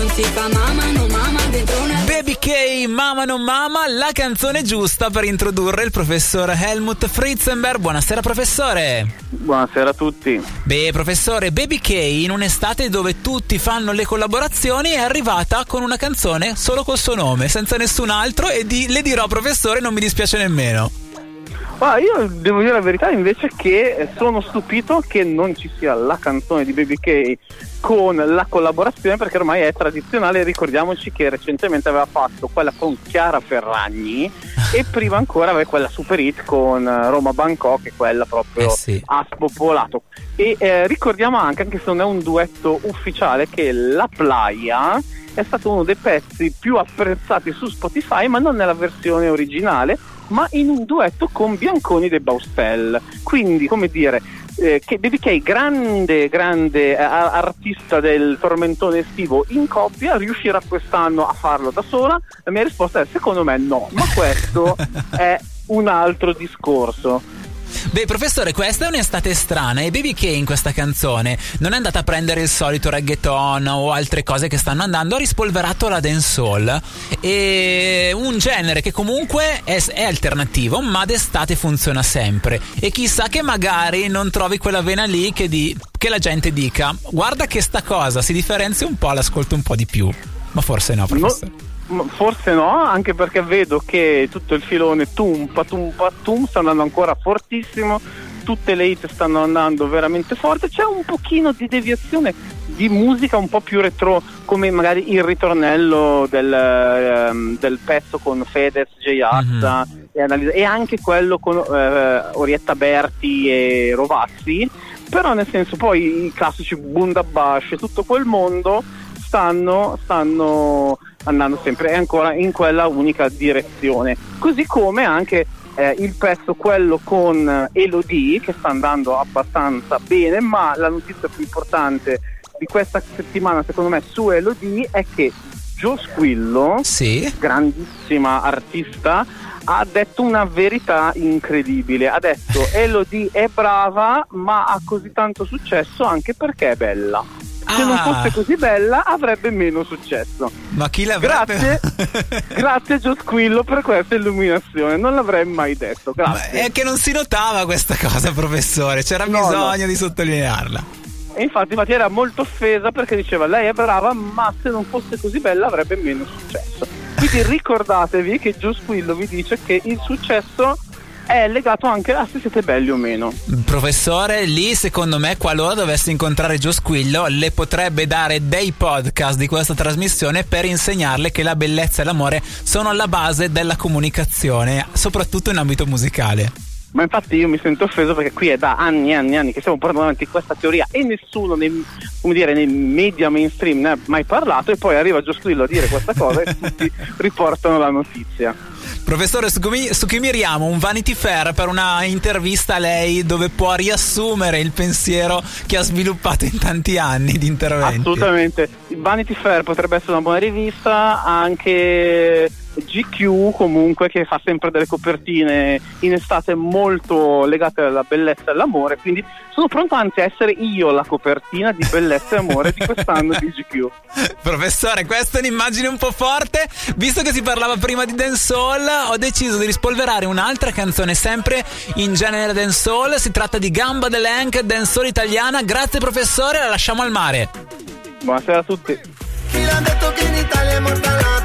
non si fa mamma, non mamma dentro una... Baby K, Mama non Mama, la canzone giusta per introdurre il professor Helmut Fritzenberg. Buonasera professore. Buonasera a tutti. Beh, professore, Baby K in un'estate dove tutti fanno le collaborazioni è arrivata con una canzone solo col suo nome, senza nessun altro e di, le dirò professore non mi dispiace nemmeno. Ma io devo dire la verità invece che sono stupito che non ci sia la canzone di Baby K con la collaborazione perché ormai è tradizionale. Ricordiamoci che recentemente aveva fatto quella con Chiara Ferragni e prima ancora aveva quella super hit con Roma Bangkok, che quella proprio Eh sì. ha spopolato. E eh, ricordiamo anche, anche se non è un duetto ufficiale, che La Playa è stato uno dei pezzi più apprezzati su Spotify, ma non nella versione originale, ma in un duetto con Bianconi de Baustel. Quindi, come dire, eh, che Baby K, grande, grande eh, artista del tormentone estivo in coppia, riuscirà quest'anno a farlo da sola? La mia risposta è secondo me no, ma questo è un altro discorso. Beh, professore, questa è un'estate strana e Baby K in questa canzone non è andata a prendere il solito reggaeton o altre cose che stanno andando, ha rispolverato la dancehall e un genere che comunque è, è alternativo, ma d'estate funziona sempre. E chissà che magari non trovi quella vena lì che, di- che la gente dica guarda che sta cosa si differenzia un po', l'ascolto un po' di più. Ma forse no, professore. Ma Forse no, anche perché vedo che tutto il filone tumpa, tumpa, tum sta andando ancora fortissimo, tutte le hit stanno andando veramente forte, c'è un pochino di deviazione di musica un po' più retro, come magari il ritornello del, ehm, del pezzo con Fedez, J. Atta e, Annalisa- e anche quello con eh, Orietta Berti e Rovazzi, però nel senso poi i classici Bundabash e tutto quel mondo stanno, stanno andando sempre ancora in quella unica direzione. Così come anche eh, il pezzo, quello con Elodie, che sta andando abbastanza bene, ma la notizia più importante di questa settimana, secondo me, su Elodie è che Joe Squillo, Sì. grandissima artista, ha detto una verità incredibile. Ha detto Elodie è brava, ma ha così tanto successo anche perché è bella. Se non Ah. fosse così bella avrebbe meno successo. Ma chi l'avrebbe? Grazie, grazie Gio Squillo per questa illuminazione, non l'avrei mai detto, Ma grazie. è che non si notava questa cosa, professore. C'era No, bisogno di sottolinearla. E infatti, infatti era molto offesa perché diceva lei è brava, ma se non fosse così bella avrebbe meno successo. Quindi ricordatevi che Gio Squillo vi dice che il successo è legato anche a se siete belli o meno. Professore, lì secondo me, qualora dovesse incontrare Gio Squillo, le potrebbe dare dei podcast di questa trasmissione per insegnarle che la bellezza e l'amore sono alla base della comunicazione, soprattutto in ambito musicale. Ma infatti io mi sento offeso perché qui è da anni e anni e anni che stiamo portando avanti questa teoria e nessuno nei, come dire, nei media mainstream ne ha mai parlato e poi arriva Gio Squillo a dire questa cosa e tutti riportano la notizia. Professore, su chi, miriamo? Un Vanity Fair per una intervista a lei dove può riassumere il pensiero che ha sviluppato in tanti anni di interventi. Assolutamente. Il Vanity Fair potrebbe essere una buona rivista, anche GQ comunque che fa sempre delle copertine in estate molto legate alla bellezza e all'amore, quindi sono pronto anzi a essere io la copertina di bellezza e amore di quest'anno di GQ. Professore, questa è un'immagine un po' forte. Visto che si parlava prima di dancehall, ho deciso di rispolverare un'altra canzone sempre in genere dancehall. Si tratta di Gamba dell'Enk, dancehall italiana. Grazie professore, la lasciamo al mare. Buonasera a tutti. Killing the